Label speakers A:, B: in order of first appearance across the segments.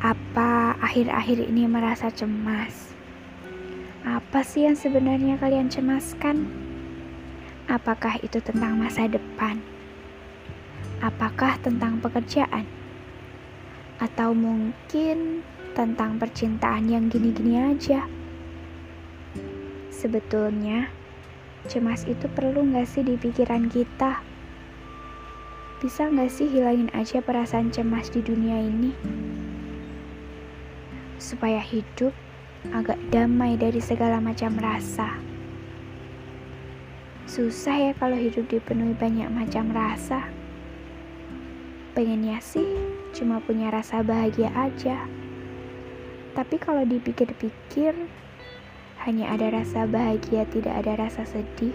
A: Apa akhir-akhir ini merasa cemas? Apa sih yang sebenarnya kalian cemaskan? Apakah itu tentang masa depan? Apakah tentang pekerjaan? Atau mungkin tentang percintaan yang gini-gini aja? Sebetulnya, cemas itu perlu gak sih di pikiran kita? Bisa gak sih hilangin aja perasaan cemas di dunia ini? Supaya hidup agak damai dari segala macam rasa. Susah ya kalau hidup dipenuhi banyak macam rasa. Pengennya sih cuma punya rasa bahagia aja. Tapi kalau dipikir-pikir, hanya ada rasa bahagia, tidak ada rasa sedih.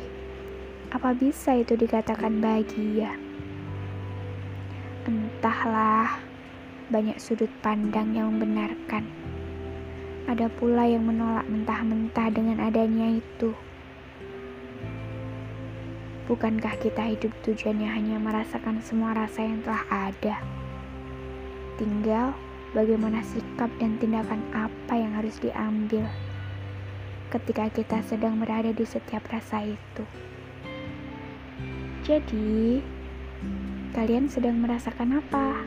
A: Apa bisa itu dikatakan bahagia? Entahlah, banyak sudut pandang yang membenarkan. Ada pula yang menolak mentah-mentah dengan adanya itu. Bukankah kita hidup tujuannya hanya merasakan semua rasa yang telah ada? Tinggal bagaimana sikap dan tindakan apa yang harus diambil ketika kita sedang berada di setiap rasa itu. Jadi, kalian sedang merasakan apa?